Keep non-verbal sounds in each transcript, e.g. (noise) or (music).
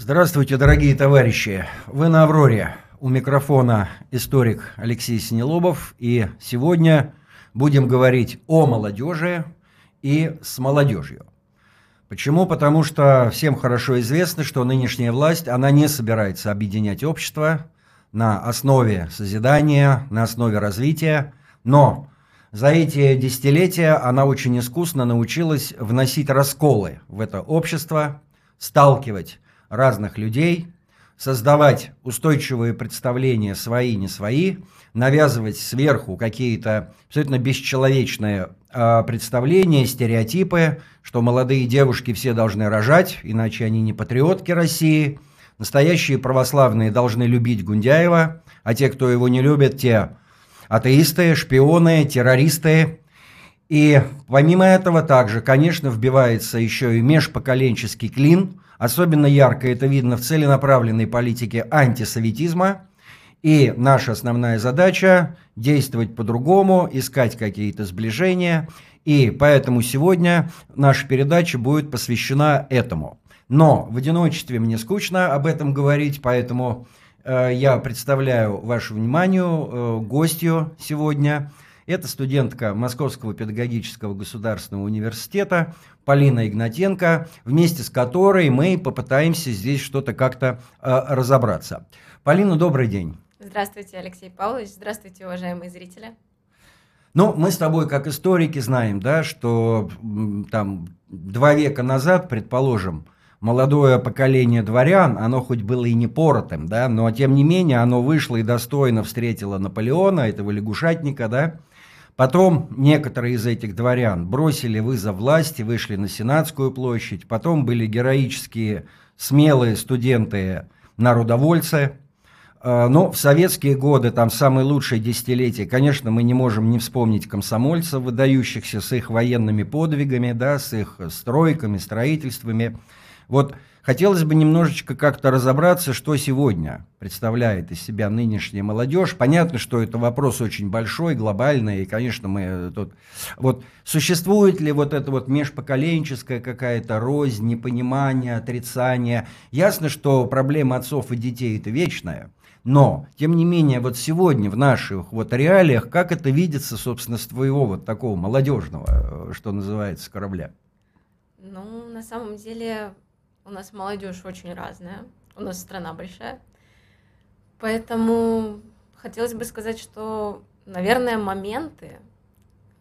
Здравствуйте, дорогие товарищи! Вы на «Авроре». У микрофона историк Алексей Синелобов. И сегодня будем говорить о молодежи и с молодежью. Почему? Потому что всем хорошо известно, что нынешняя власть, она не собирается объединять общество на основе созидания, на основе развития, но за эти десятилетия она очень искусно научилась вносить расколы в это общество, сталкивать разных людей, создавать устойчивые представления свои, не свои, навязывать сверху какие-то абсолютно бесчеловечные э, представления, стереотипы, что молодые девушки все должны рожать, иначе они не патриотки России, настоящие православные должны любить Гундяева, а те, кто его не любит, те атеисты, шпионы, террористы. И помимо этого также, конечно, вбивается еще и межпоколенческий клин. Особенно ярко это видно в целенаправленной политике антисоветизма. И наша основная задача – действовать по-другому, искать какие-то сближения. И поэтому сегодня наша передача будет посвящена этому. Но в одиночестве мне скучно об этом говорить, поэтому Э, я представляю вашему вниманию э, гостью сегодня. Это студентка Московского педагогического государственного университета Полина Игнатенко, вместе с которой мы попытаемся здесь что-то как-то э, разобраться. Полина, добрый день. Здравствуйте, Алексей Павлович. Здравствуйте, уважаемые зрители. Ну, мы с тобой, как историки, знаем, да, что там два века назад, предположим, молодое поколение дворян, оно хоть было и не поротым, да, но тем не менее оно вышло и достойно встретило Наполеона, этого лягушатника, да. Потом некоторые из этих дворян бросили вызов власти, вышли на Сенатскую площадь, потом были героические, смелые студенты, народовольцы, а, но в советские годы, там самые лучшие десятилетия, конечно, мы не можем не вспомнить комсомольцев, выдающихся с их военными подвигами, да, с их стройками, строительствами. Вот хотелось бы немножечко как-то разобраться, что сегодня представляет из себя нынешняя молодежь. Понятно, что это вопрос очень большой, глобальный, и, конечно, мы тут... Вот существует ли вот это вот межпоколенческая какая-то рознь, непонимание, отрицание? Ясно, что проблема отцов и детей – это вечная. Но, тем не менее, вот сегодня в наших вот реалиях, как это видится, собственно, с твоего вот такого молодежного, э, что называется, корабля? Ну, на самом деле, у нас молодежь очень разная, у нас страна большая. Поэтому хотелось бы сказать, что, наверное, моменты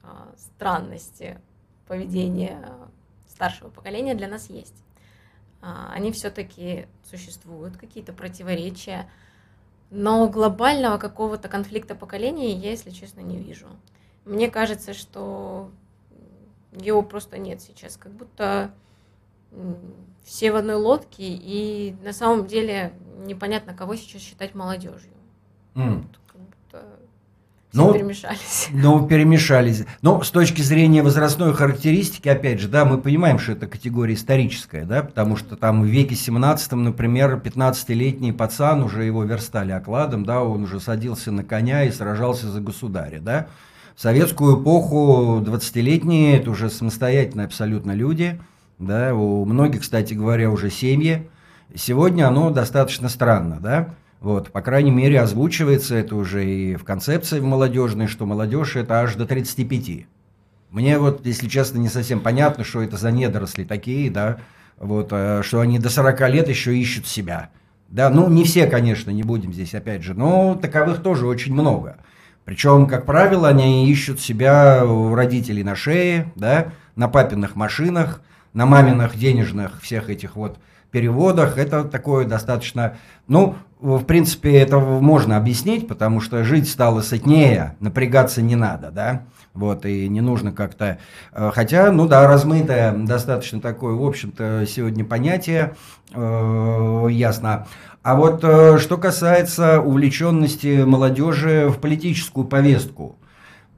а, странности поведения старшего поколения для нас есть. А, они все-таки существуют, какие-то противоречия, но глобального какого-то конфликта поколений я, если честно, не вижу. Мне кажется, что его просто нет сейчас, как будто все в одной лодке, и на самом деле непонятно, кого сейчас считать молодежью. Mm. Вот, все ну, перемешались. (laughs) Ну, перемешались. Но с точки зрения возрастной характеристики, опять же, да, мы понимаем, что это категория историческая, да, потому что там в веке 17, например, 15-летний пацан, уже его верстали окладом, да, он уже садился на коня и сражался за государя, да. В советскую эпоху 20-летние, это уже самостоятельные абсолютно люди – да, у многих, кстати говоря, уже семьи. Сегодня оно достаточно странно, да, вот, по крайней мере, озвучивается это уже и в концепции в молодежной, что молодежь это аж до 35. Мне вот, если честно, не совсем понятно, что это за недоросли такие, да, вот, э, что они до 40 лет еще ищут себя. Да, ну, не все, конечно, не будем здесь, опять же, но таковых тоже очень много. Причем, как правило, они ищут себя у родителей на шее, да, на папиных машинах, на маминых денежных всех этих вот переводах, это такое достаточно, ну, в принципе, это можно объяснить, потому что жить стало сытнее, напрягаться не надо, да, вот, и не нужно как-то, э, хотя, ну да, размытое достаточно такое, в общем-то, сегодня понятие, э, ясно. А вот э, что касается увлеченности молодежи в политическую повестку,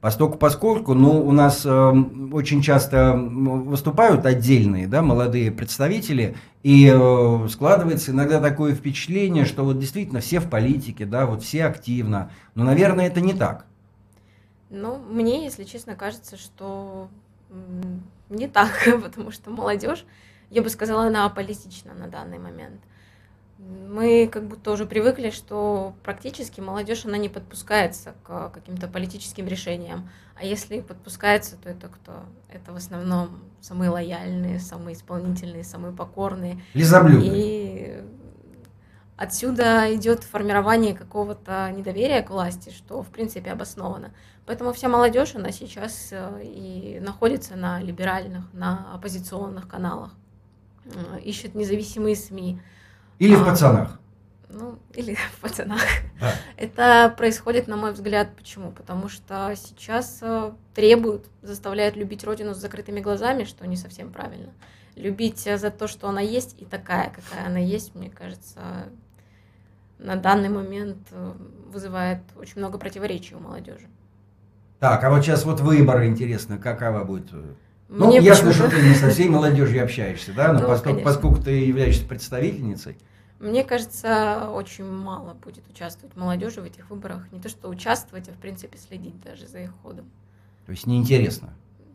Поскольку, поскольку ну, у нас э, очень часто выступают отдельные да, молодые представители, и э, складывается иногда такое впечатление, что вот действительно все в политике, да, вот все активно. Но, наверное, это не так. Ну, мне, если честно, кажется, что не так, (laughs) потому что молодежь, я бы сказала, она аполитична на данный момент. Мы как будто уже привыкли, что практически молодежь, она не подпускается к каким-то политическим решениям. А если подпускается, то это кто? Это в основном самые лояльные, самые исполнительные, самые покорные. Лизоблюдные. И отсюда идет формирование какого-то недоверия к власти, что в принципе обосновано. Поэтому вся молодежь, она сейчас э, и находится на либеральных, на оппозиционных каналах, э, ищет независимые СМИ. Или в а, пацанах. Ну, или (laughs) в пацанах. Да. Это происходит, на мой взгляд, почему? Потому что сейчас э, требуют, заставляют любить родину с закрытыми глазами, что не совсем правильно. Любить за то, что она есть, и такая, какая она есть, мне кажется, на данный момент э, вызывает очень много противоречий у молодежи. Так, а вот сейчас вот выборы, интересно, какова будет? Ну, Мне ясно, что ты не со всей молодежью общаешься, да, но ну, поскольку, поскольку ты являешься представительницей. Мне кажется, очень мало будет участвовать молодежи в этих выборах. Не то, что участвовать, а в принципе следить даже за их ходом. То есть неинтересно?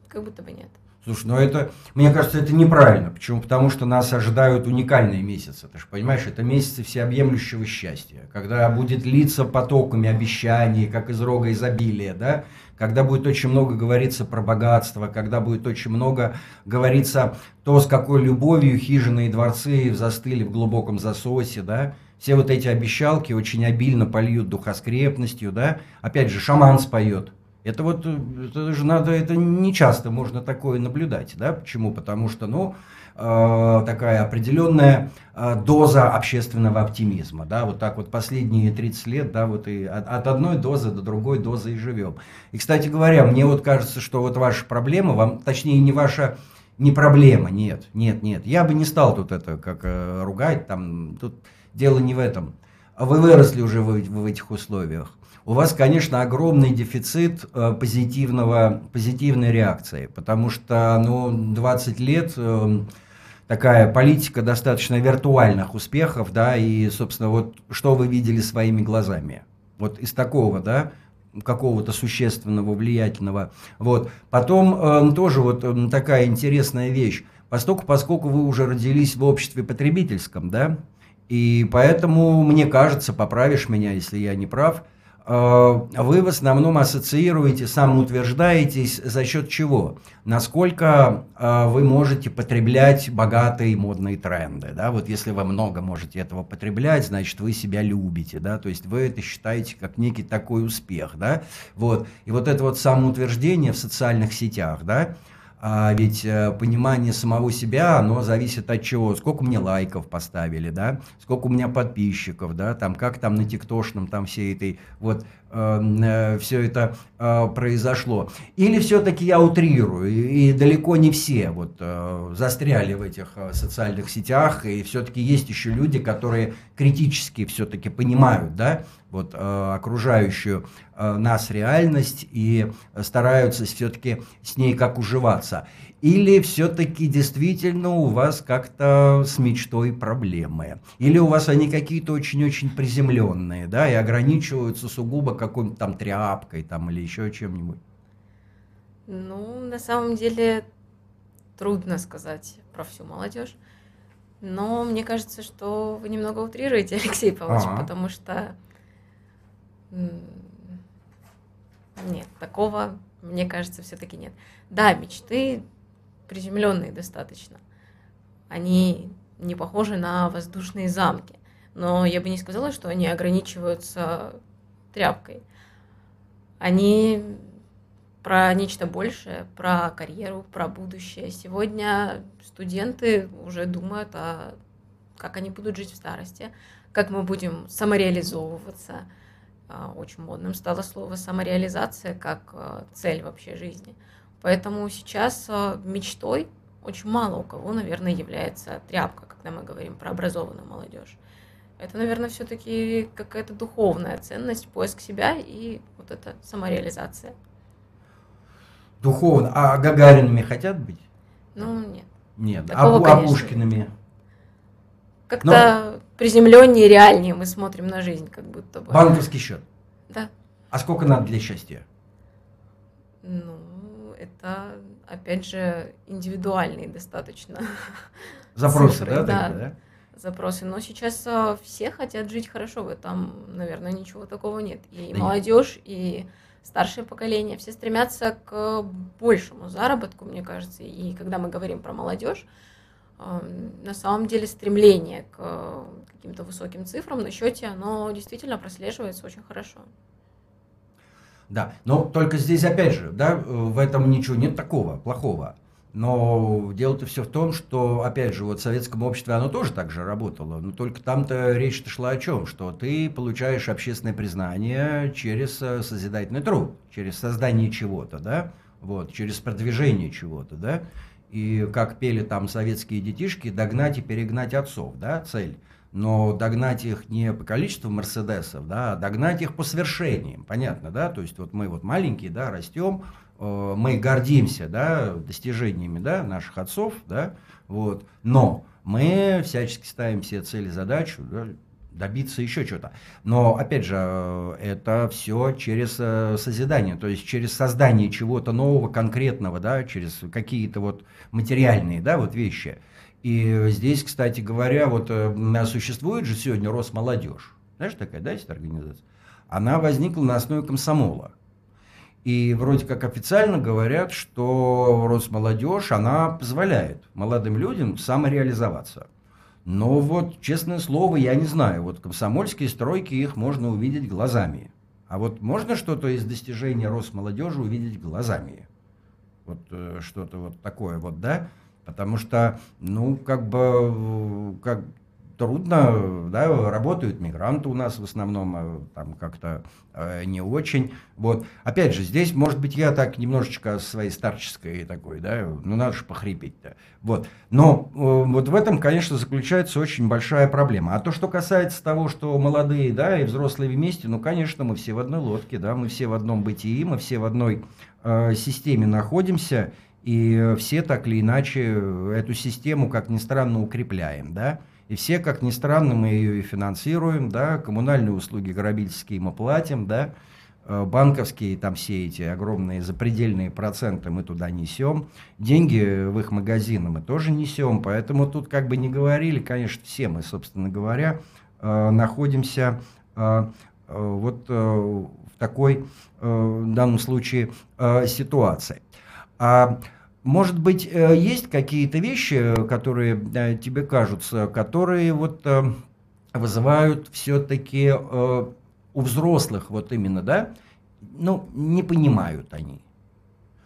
Как будто бы нет. Слушай, ну это, мне кажется, это неправильно. Почему? Потому что нас ожидают уникальные месяцы. Ты же понимаешь, это месяцы всеобъемлющего счастья. Когда будет литься потоками обещаний, как из рога изобилия, да? Когда будет очень много говориться про богатство, когда будет очень много говориться то, с какой любовью хижины и дворцы застыли в глубоком засосе, да? Все вот эти обещалки очень обильно польют духоскрепностью, да? Опять же, шаман споет – это вот, э, это же надо, это не часто можно такое наблюдать, да? Почему? Потому что, ну, э, такая определенная э, доза общественного оптимизма, да, вот так вот последние 30 лет, да, вот и от, от одной дозы до другой дозы и живем. И, кстати говоря, мне вот кажется, что вот ваша проблема, вам, точнее, не ваша не проблема, нет, нет, нет. Я бы не стал тут это как э, ругать, там, тут дело не в этом. Вы выросли уже в, в этих условиях у вас, конечно, огромный дефицит э, позитивного, позитивной реакции, потому что ну, 20 лет э, такая политика достаточно виртуальных успехов, да, и, собственно, вот что вы видели своими глазами? Вот из такого, да, какого-то существенного, влиятельного. Вот. Потом э, тоже вот э, такая интересная вещь. Поскольку, поскольку вы уже родились в обществе потребительском, да, и поэтому, мне кажется, поправишь меня, если я не прав, вы в основном ассоциируете, самоутверждаетесь за счет чего? Насколько э, вы можете потреблять богатые модные тренды. Да? Вот если вы много можете этого потреблять, значит, вы себя любите. Да? То есть вы это считаете как некий такой успех. Да? Вот. И вот это вот самоутверждение в социальных сетях, да, а ведь э, понимание самого себя, оно зависит от чего? Сколько мне лайков поставили, да? Сколько у меня подписчиков, да? Там, как там на тиктошном, там все этой, вот, э, все это э, произошло. Или все-таки я утрирую, и, далеко не все вот э, застряли в этих социальных сетях, и все-таки есть еще люди, которые критически все-таки понимают, да, вот, окружающую нас реальность и стараются все-таки с ней как уживаться. Или все-таки действительно у вас как-то с мечтой проблемы? Или у вас они какие-то очень-очень приземленные, да, и ограничиваются сугубо какой-то там тряпкой там, или еще чем-нибудь? Ну, на самом деле, трудно сказать про всю молодежь. Но мне кажется, что вы немного утрируете, (laughs) Алексей Павлович, ага. потому что нет, такого, мне кажется, все-таки нет. Да, мечты приземленные достаточно. Они не похожи на воздушные замки. Но я бы не сказала, что они ограничиваются тряпкой. Они про нечто большее, про карьеру, про будущее. Сегодня студенты уже думают о как они будут жить в старости, как мы будем самореализовываться, а, очень модным стало слово самореализация как а, цель вообще жизни. Поэтому сейчас а, мечтой очень мало у кого, наверное, является тряпка, когда мы говорим про образованную молодежь. Это, наверное, все-таки какая-то духовная ценность, поиск себя и вот эта самореализация. Духовно. А Гагаринами хотят быть? Ну, нет. Нет. Такого, а, а Пушкиными? Как-то Но... приземленнее, реальнее мы смотрим на жизнь, как будто бы. Банковский счет. Да. А сколько надо для счастья? Ну, это, опять же, индивидуальные достаточно. (laughs) Запросы, цифры, да, да? Да? запросы. Но сейчас а, все хотят жить хорошо, в этом, наверное, ничего такого нет. И Да молодежь, и старшее поколение, все стремятся к большему заработку, мне кажется. И когда мы говорим про молодежь, а, на самом деле стремление к каким-то высоким цифрам на счете, оно действительно прослеживается очень хорошо. Да, но только здесь опять же, да, в этом ничего нет такого плохого. Но дело-то все в том, что, опять же, вот в советском обществе оно тоже так же работало, но только там-то речь-то шла о чем? Что ты получаешь общественное признание через э, созидательный труд, через создание чего-то, да, вот, через продвижение чего-то, да, и как пели там советские детишки, догнать и перегнать отцов, да, цель. Но догнать их не по количеству мерседесов, да, а догнать их по свершениям, понятно, да, то есть вот мы вот маленькие, да, растем, Э, мы гордимся да, достижениями да, наших отцов, да, вот, но мы всячески ставим себе цели, задачу да, добиться еще чего-то. Но, опять же, э, это все через э, созидание, то есть через создание чего-то нового, конкретного, да, через какие-то вот материальные да, вот вещи. И здесь, кстати говоря, вот существует же сегодня Росмолодежь. Знаешь, такая, да, есть организация? Она возникла на основе комсомола. И вроде как официально говорят, что Росмолодежь, она позволяет молодым людям самореализоваться. Но вот, честное слово, я не знаю, вот комсомольские стройки, их можно увидеть глазами. А вот можно что-то из достижения Росмолодежи увидеть глазами? Вот э, что-то вот такое вот, да? Потому что, ну, как бы, как, трудно, да, работают мигранты у нас в основном, а там как-то э, не очень. Вот. Опять же, здесь, может быть, я так немножечко своей старческой такой, да, ну надо же похрипеть-то. Вот. Но э, вот в этом, конечно, заключается очень большая проблема. А то, что касается того, что молодые, да, и взрослые вместе, ну, конечно, мы все в одной лодке, да, мы все в одном бытии, мы все в одной э, системе находимся, и все так или иначе эту систему, как ни странно, укрепляем, да. И все, как ни странно, мы ее и финансируем, да, коммунальные услуги грабительские мы платим, да, э, банковские там все эти огромные запредельные проценты мы туда несем, деньги в их магазины мы тоже несем, поэтому тут как бы не говорили, конечно, все мы, собственно говоря, э, находимся э, вот в такой, в данном случае, ситуации. А может быть, э, есть какие-то вещи, которые э, тебе кажутся, которые вот э, вызывают все-таки у взрослых вот именно, да, ну, не понимают они.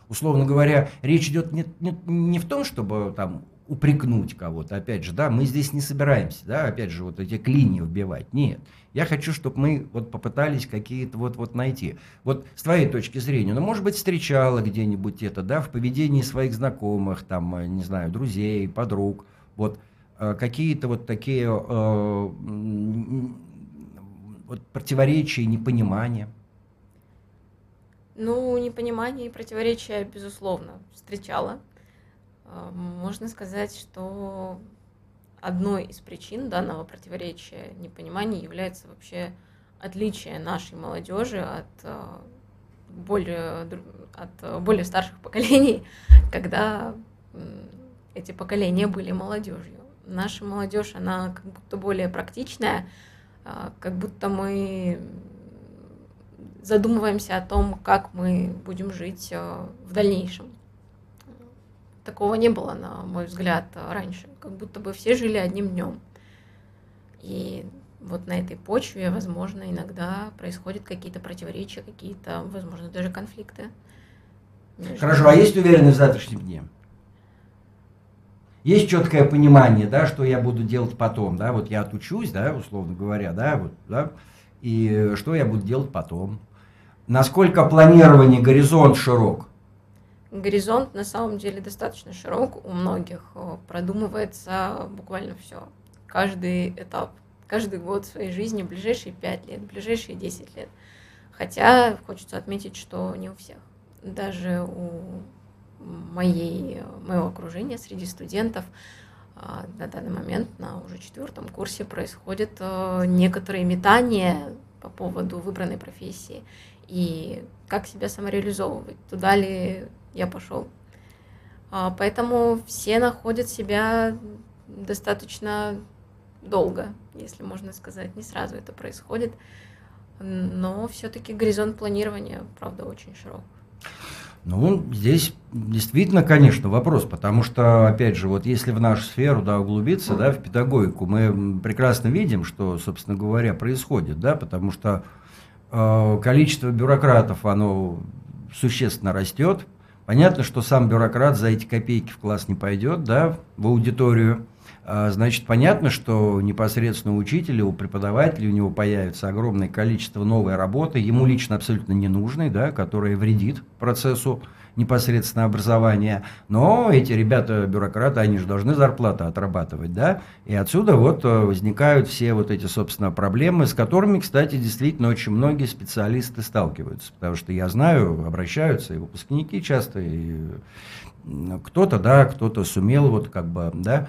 Условно говоря, речь идет не, не, не в том, чтобы там упрекнуть кого-то, опять же, да, мы здесь не собираемся, да, опять же, вот эти клинии вбивать, нет. Я хочу, чтобы мы вот попытались какие-то вот, вот найти. Вот с твоей точки зрения, ну, может быть, встречала где-нибудь это, да, в поведении своих знакомых, там, э, не знаю, друзей, подруг, вот, э, какие-то вот такие э, вот противоречия, непонимания. Ну, непонимание и противоречия, безусловно, встречала. А, можно сказать, что одной из причин данного противоречия, непонимания является вообще отличие нашей молодежи от а, более, от более старших (laughs) поколений, когда эти поколения были молодежью. Наша молодежь, она как будто более практичная, а, как будто мы задумываемся о том, как мы будем жить в дальнейшем. Такого не было, на мой взгляд, раньше. Как будто бы все жили одним днем. И вот на этой почве, возможно, иногда происходят какие-то противоречия, какие-то, возможно, даже конфликты. Хорошо, а есть уверенность в завтрашнем дне? Есть четкое понимание, да, что я буду делать потом, да, вот я отучусь, да, условно говоря, да, вот, да, и что я буду делать потом. Насколько планирование, горизонт широк? Горизонт на самом деле достаточно широк, у многих э, продумывается буквально все. Каждый этап, каждый год своей жизни, ближайшие 5 лет, ближайшие 10 лет. Хотя хочется отметить, что не у всех. Даже у моей, моего окружения среди студентов а, на данный момент на уже четвертом курсе происходят э, некоторые метания по поводу выбранной профессии и как себя самореализовывать, туда ли я пошел. А, поэтому все находят себя достаточно долго, если можно сказать, не сразу это происходит, но все-таки горизонт планирования, правда, очень широк. Ну, здесь действительно, конечно, вопрос, потому что, опять же, вот если в нашу сферу, да, углубиться, да, в педагогику, мы прекрасно видим, что, собственно говоря, происходит, да, потому что э, количество бюрократов, оно существенно растет. Понятно, что сам бюрократ за эти копейки в класс не пойдет, да, в аудиторию. А, значит, понятно, что непосредственно у учителя, у преподавателя у него появится огромное количество новой работы, ему лично абсолютно ненужной, да, которая вредит процессу непосредственно образования. Но эти ребята, бюрократы, они же должны зарплату отрабатывать, да, и отсюда вот э, возникают все вот эти, собственно, проблемы, с которыми, кстати, действительно очень многие специалисты сталкиваются, потому что я знаю, обращаются и выпускники часто, и кто-то, да, кто-то сумел вот как бы, да,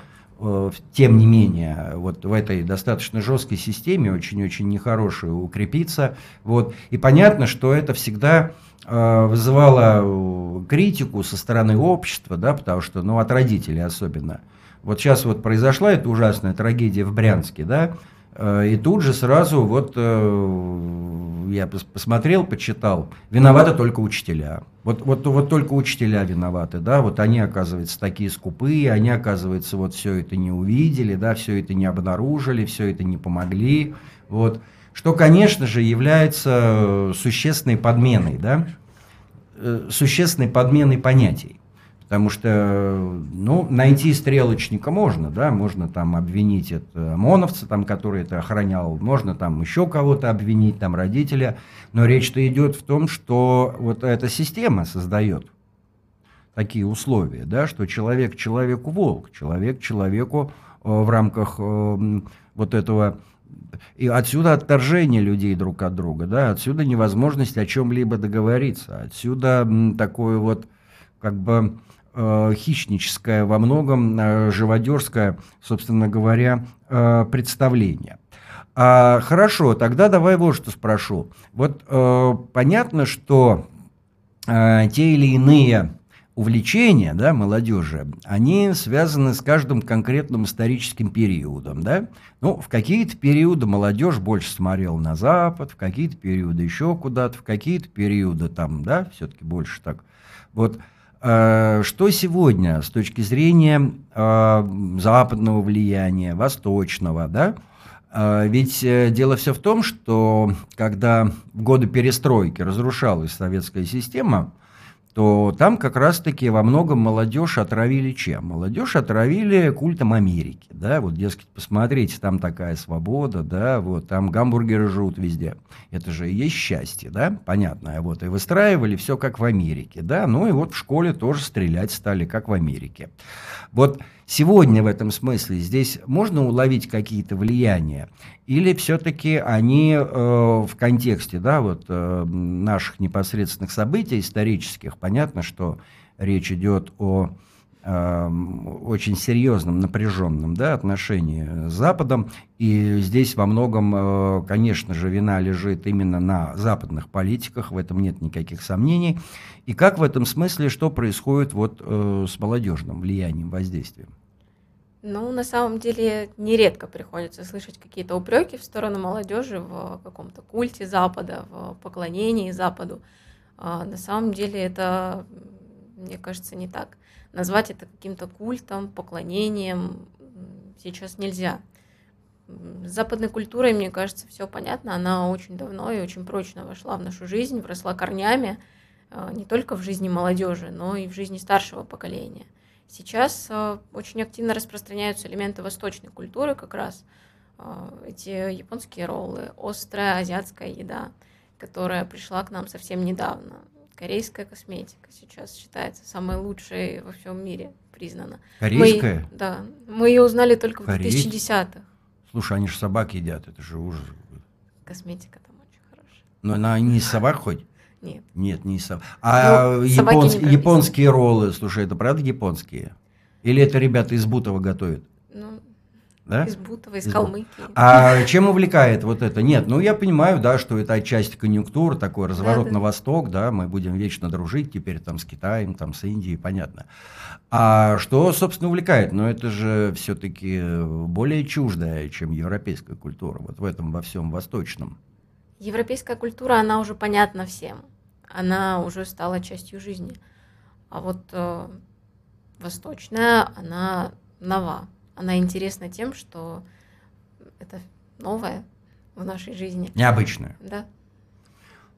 тем не менее, вот в этой достаточно жесткой системе, очень-очень нехорошей, укрепиться. Вот. И понятно, что это всегда э, вызывало э, критику со стороны общества, да, потому что, ну, от родителей особенно. Вот сейчас вот произошла эта ужасная трагедия в Брянске, да, и тут же сразу вот э, я посмотрел, почитал, виноваты только учителя. Вот, вот, вот только учителя виноваты, да, вот они, оказывается, такие скупые, они, оказывается, вот все это не увидели, да, все это не обнаружили, все это не помогли, вот. Что, конечно же, является существенной подменой, да, э, существенной подменой понятий. Потому что, ну, найти стрелочника можно, да, можно там обвинить это ОМОНовца, там, который это охранял, можно там еще кого-то обвинить, там, родителя, но речь-то идет в том, что вот эта система создает такие условия, да, что человек человеку волк, человек человеку э, в рамках э, вот этого и отсюда отторжение людей друг от друга, да, отсюда невозможность о чем-либо договориться, отсюда такое вот как бы хищническое, во многом э, живодерское, собственно говоря, э, представление. А, хорошо, тогда давай вот что спрошу. Вот э, понятно, что э, те или иные увлечения да, молодежи, они связаны с каждым конкретным историческим периодом. Да? Ну, в какие-то периоды молодежь больше смотрела на Запад, в какие-то периоды еще куда-то, в какие-то периоды там, да, все-таки больше так. Вот Э, что сегодня с точки зрения э, западного влияния, восточного, да? Э, ведь дело все в том, что когда в годы перестройки разрушалась советская система, то там как раз-таки во многом молодежь отравили чем? Молодежь отравили культом Америки, да, вот, дескать, посмотрите, там такая свобода, да, вот, там гамбургеры живут везде. Это же и есть счастье, да, понятно, вот, и выстраивали все как в Америке, да, ну и вот в школе тоже стрелять стали, как в Америке. Вот сегодня в этом смысле здесь можно уловить какие-то влияния? Или все-таки они э, в контексте да, вот, э, наших непосредственных событий исторических, понятно, что речь идет о э, очень серьезном, напряженном да, отношении с Западом. И здесь во многом, э, конечно же, вина лежит именно на западных политиках, в этом нет никаких сомнений. И как в этом смысле, что происходит вот, э, с молодежным влиянием, воздействием? Ну, на самом деле, нередко приходится слышать какие-то упреки в сторону молодежи в каком-то культе Запада, в поклонении Западу. А на самом деле это, мне кажется, не так. Назвать это каким-то культом, поклонением сейчас нельзя. С западной культурой, мне кажется, все понятно. Она очень давно и очень прочно вошла в нашу жизнь, вросла корнями а, не только в жизни молодежи, но и в жизни старшего поколения – Сейчас э, очень активно распространяются элементы восточной культуры, как раз э, эти японские роллы, острая азиатская еда, которая пришла к нам совсем недавно. Корейская косметика сейчас считается самой лучшей во всем мире, признана. Корейская? Мы, да. Мы ее узнали только Корей? в 2010-х. Слушай, они же собак едят, это же ужас. Косметика там очень хорошая. Но она не собак хоть? Нет. Нет, не сов... А ну, японс... японские роллы, слушай, это правда японские? Или это ребята из Бутова готовят? Ну, Да? Из Бутова, из, из Калмыкии. А чем увлекает вот это? Нет, ну я понимаю, да, что это отчасти конъюнктура, такой разворот да, да. на восток, да, мы будем вечно дружить теперь там с Китаем, там с Индией, понятно. А что, собственно, увлекает? Ну это же все-таки более чуждая, чем европейская культура, вот в этом во всем восточном. Европейская культура, она уже понятна всем, она уже стала частью жизни. А вот э, восточная, она нова она интересна тем, что это новое в нашей жизни. Необычное. Да.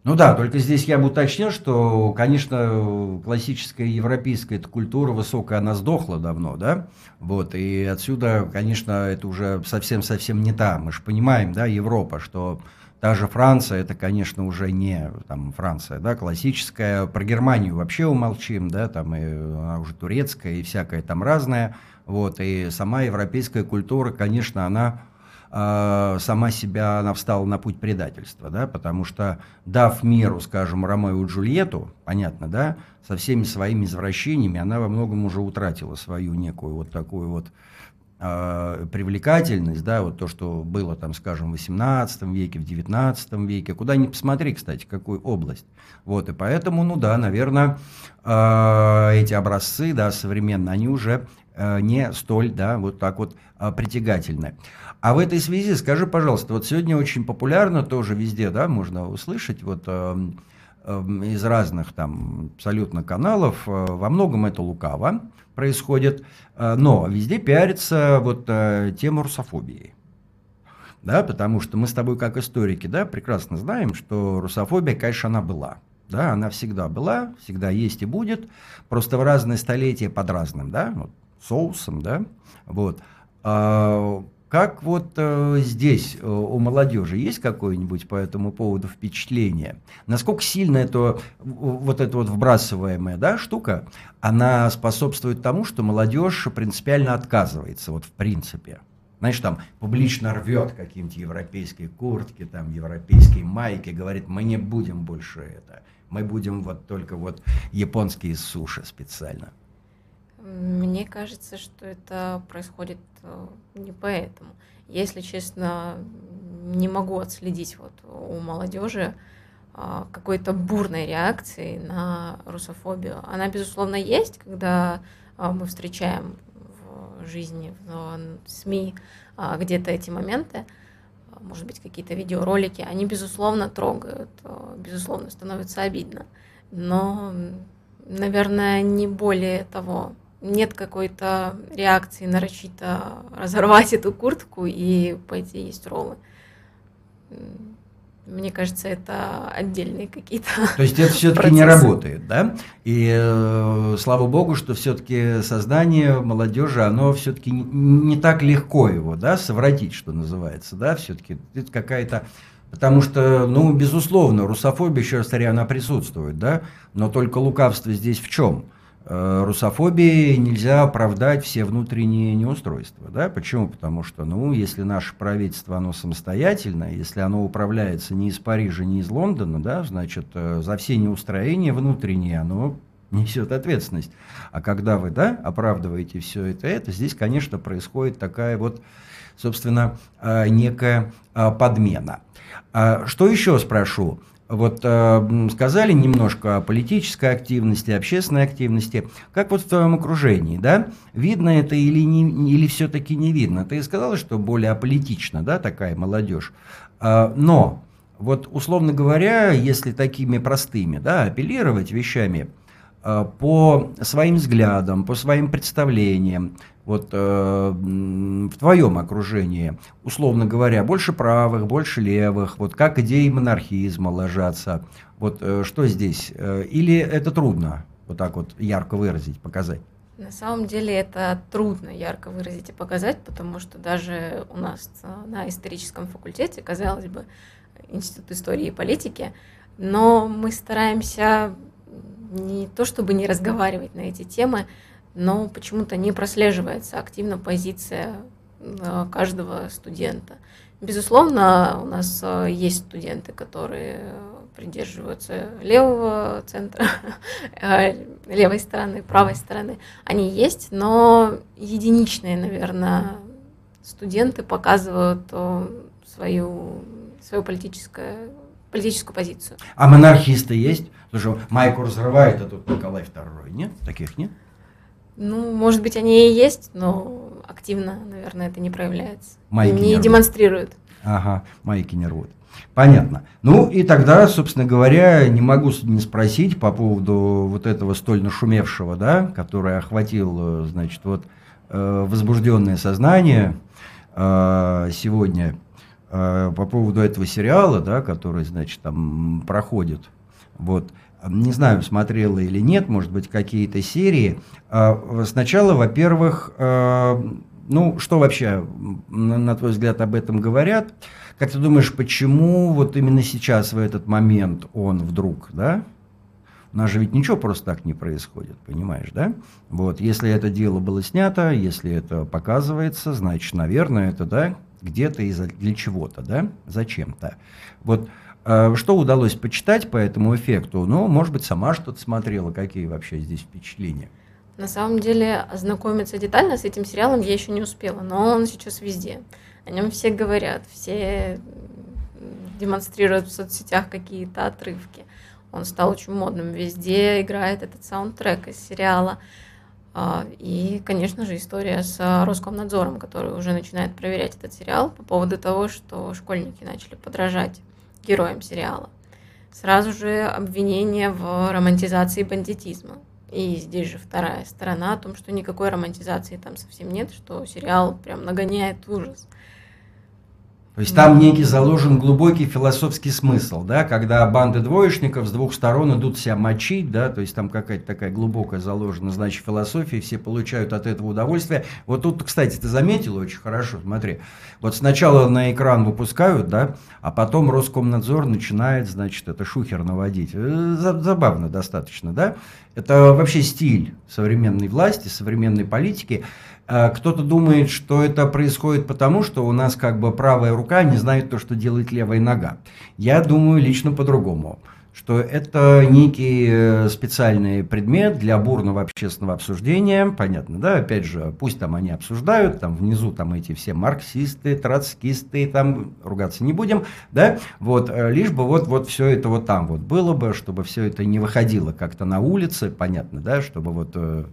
Ну да, только здесь я бы уточнил, что, конечно, классическая европейская эта культура высокая, она сдохла давно, да, вот, и отсюда, конечно, это уже совсем-совсем не та, мы же понимаем, да, Европа, что та же Франция, это, конечно, уже не там Франция, да, классическая, про Германию вообще умолчим, да, там и она уже турецкая и всякая там разная, вот, и сама европейская культура, конечно, она э, сама себя, она встала на путь предательства, да, потому что, дав миру, скажем, Ромео и Джульетту, понятно, да, со всеми своими извращениями, она во многом уже утратила свою некую вот такую вот э, привлекательность, да, вот то, что было там, скажем, в 18 веке, в 19 веке, куда ни посмотри, кстати, какую область. Вот, и поэтому, ну да, наверное, э, эти образцы, да, современные, они уже Э, не столь, да, вот так вот а, притягательны. А в этой связи скажи, пожалуйста, вот сегодня очень популярно тоже везде, да, можно услышать, вот э, э, из разных там абсолютно каналов, во многом это лукаво происходит, но везде пиарится вот тема русофобии. Да, потому что мы с тобой как историки, да, прекрасно знаем, что русофобия, конечно, она была. Да, она всегда была, всегда есть и будет, просто в разные столетия под разным, да, вот соусом, да, вот. Как вот э, здесь э, у молодежи есть какое-нибудь по этому поводу впечатление? Насколько сильно это вот эта вот вбрасываемая да, штука, она способствует тому, что молодежь принципиально отказывается, вот в принципе? Знаешь, там публично рвет какие-нибудь европейские куртки, там европейские майки, говорит, мы не будем больше это, мы будем вот только вот японские суши специально. Мне кажется, что это происходит э, не поэтому. Если честно, не могу отследить вот у молодежи а, какой-то бурной реакции на русофобию. Она, безусловно, есть, когда а, мы встречаем в жизни, в СМИ а, где-то эти моменты, может быть, какие-то видеоролики, они, безусловно, трогают, безусловно, становится обидно. Но, наверное, не более того нет какой-то реакции нарочито разорвать эту куртку и пойти есть роллы. Мне кажется, это отдельные какие-то. То есть это все-таки не работает, да? И э, слава богу, что все-таки сознание молодежи, оно все-таки не, не так легко его, да, совратить, что называется, да, все-таки это какая-то Потому что, ну, безусловно, русофобия, еще раз она присутствует, да, но только лукавство здесь в чем? Э, русофобии нельзя оправдать все внутренние неустройства. Да? Почему? Потому что, ну, если наше правительство, оно самостоятельное, если оно управляется не из Парижа, не из Лондона, да, значит, э, за все неустроения внутренние оно несет ответственность. А когда вы, да, оправдываете все это, это, здесь, конечно, происходит такая вот, собственно, э, некая подмена. А что еще спрошу? Вот э, сказали немножко о политической активности, общественной активности. Как вот в твоем окружении, да? Видно это или, не, или все-таки не видно? Ты сказала, что более аполитична, да, такая молодежь. Э, но, вот условно говоря, если такими простыми, да, апеллировать вещами э, по своим взглядам, по своим представлениям, вот э, в твоем окружении, условно говоря, больше правых, больше левых, вот как идеи монархизма ложатся, вот э, что здесь? Э, или это трудно вот так вот ярко выразить, показать? На самом деле это трудно ярко выразить и показать, потому что даже у нас на историческом факультете, казалось бы, Институт истории и политики, но мы стараемся не то чтобы не разговаривать на эти темы, но почему-то не прослеживается активно позиция э, каждого студента. Безусловно, у нас э, есть студенты, которые придерживаются левого центра, (laughs) э, левой стороны, правой стороны. Они есть, но единичные, наверное, студенты показывают свою, свою политическую, политическую позицию. А монархисты есть? Слушай, майку разрывает, тут Николай II. Нет? Таких нет? Ну, может быть, они и есть, но активно, наверное, это не проявляется. Майки не, не демонстрируют. Ага, майки не рвут. Понятно. Ну и тогда, собственно говоря, не могу не спросить по поводу вот этого столь нашумевшего, да, который охватил, значит, вот э, возбужденное сознание э, сегодня э, по поводу этого сериала, да, который, значит, там проходит. Вот. Не знаю, смотрела или нет, может быть, какие-то серии. Сначала, во-первых, ну, что вообще, на твой взгляд, об этом говорят? Как ты думаешь, почему вот именно сейчас, в этот момент, он вдруг, да? У нас же ведь ничего просто так не происходит, понимаешь, да? Вот, если это дело было снято, если это показывается, значит, наверное, это, да, где-то из для чего-то, да, зачем-то. Вот э, что удалось почитать по этому эффекту? Ну, может быть, сама что-то смотрела, какие вообще здесь впечатления? На самом деле, ознакомиться детально с этим сериалом я еще не успела, но он сейчас везде. О нем все говорят, все демонстрируют в соцсетях какие-то отрывки. Он стал очень модным, везде играет этот саундтрек из сериала. А, и, конечно же, история с Роскомнадзором, который уже начинает проверять этот сериал по поводу того, что школьники начали подражать героям сериала. Сразу же обвинение в романтизации бандитизма. И здесь же вторая сторона о том, что никакой романтизации там совсем нет, что сериал прям нагоняет ужас. То есть там некий заложен глубокий философский смысл, да, когда банды двоечников с двух сторон идут себя мочить, да, то есть там какая-то такая глубокая заложена, значит, философия, все получают от этого удовольствие. Вот тут, кстати, ты заметил очень хорошо, смотри, вот сначала на экран выпускают, да, а потом Роскомнадзор начинает, значит, это шухер наводить. Э, забавно достаточно, да. Это вообще стиль современной власти, современной политики. Э, кто-то думает, что это происходит потому, что у нас как бы правая рука не знает то, что делает левая нога. Я думаю лично по-другому что это некий э, специальный предмет для бурного общественного обсуждения, понятно, да, опять же, пусть там они обсуждают, там внизу там эти все марксисты, троцкисты, там ругаться не будем, да, вот, э, лишь бы вот, вот все это вот там вот было бы, чтобы все это не выходило как-то на улице, понятно, да, чтобы вот э,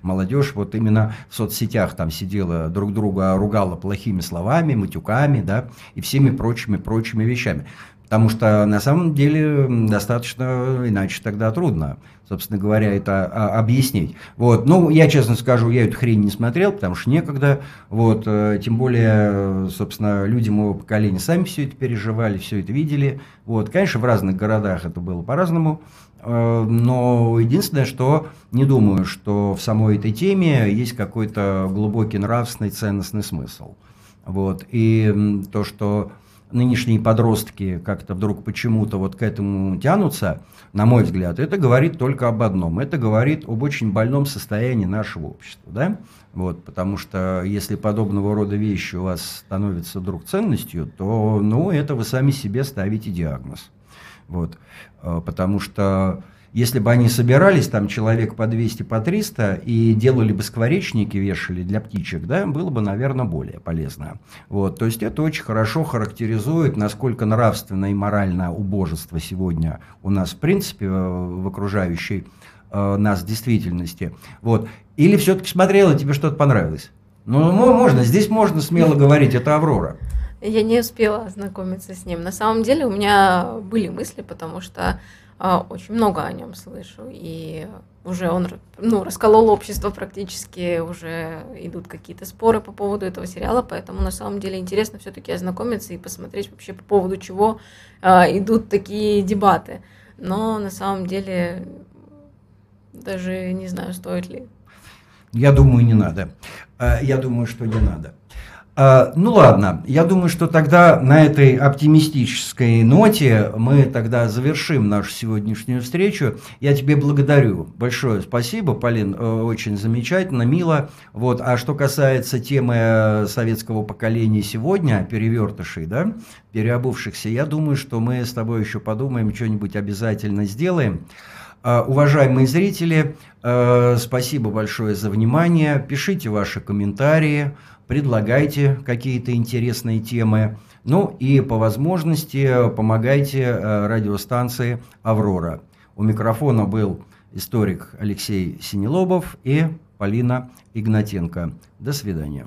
молодежь вот именно в соцсетях там сидела, друг друга ругала плохими словами, матюками, да, и всеми прочими-прочими вещами. Потому что на самом деле достаточно иначе тогда трудно, собственно говоря, это а, объяснить. Вот. Ну, я честно скажу, я эту хрень не смотрел, потому что некогда. Вот. Э, тем более, собственно, люди моего поколения сами все это переживали, все это видели. Вот. Конечно, в разных городах это было по-разному. Э, но единственное, что не думаю, что в самой этой теме есть какой-то глубокий нравственный ценностный смысл. Вот. И то, что нынешние подростки как-то вдруг почему-то вот к этому тянутся, на мой взгляд, это говорит только об одном. Это говорит об очень больном состоянии нашего общества. Да? Вот, потому что если подобного рода вещи у вас становятся вдруг ценностью, то ну, это вы сами себе ставите диагноз. Вот, э, потому что если бы они собирались, там человек по 200, по 300, и делали бы скворечники, вешали для птичек, да, было бы, наверное, более полезно. Вот, то есть это очень хорошо характеризует, насколько нравственно и моральное убожество сегодня у нас, в принципе, в окружающей э, нас действительности. Вот. Или все-таки смотрела, тебе что-то понравилось? Ну, можно, здесь можно смело говорить, это Аврора. Я не успела ознакомиться с ним. На самом деле у меня были мысли, потому что очень много о нем слышу, и уже он ну, расколол общество практически, уже идут какие-то споры по поводу этого сериала, поэтому на самом деле интересно все-таки ознакомиться и посмотреть вообще по поводу чего а, идут такие дебаты. Но на самом деле даже не знаю, стоит ли. Я думаю, не надо. А, я думаю, что не надо. А, ну ладно, я думаю, что тогда на этой оптимистической ноте мы тогда завершим нашу сегодняшнюю встречу. Я тебе благодарю. Большое спасибо, Полин, э, очень замечательно, мило. Вот. А что касается темы советского поколения сегодня, перевертышей, да, переобувшихся, я думаю, что мы с тобой еще подумаем, что-нибудь обязательно сделаем. А, уважаемые зрители, э, спасибо большое за внимание. Пишите ваши комментарии, предлагайте какие-то интересные темы. Ну и по возможности помогайте э, радиостанции «Аврора». У микрофона был историк Алексей Синелобов и Полина Игнатенко. До свидания.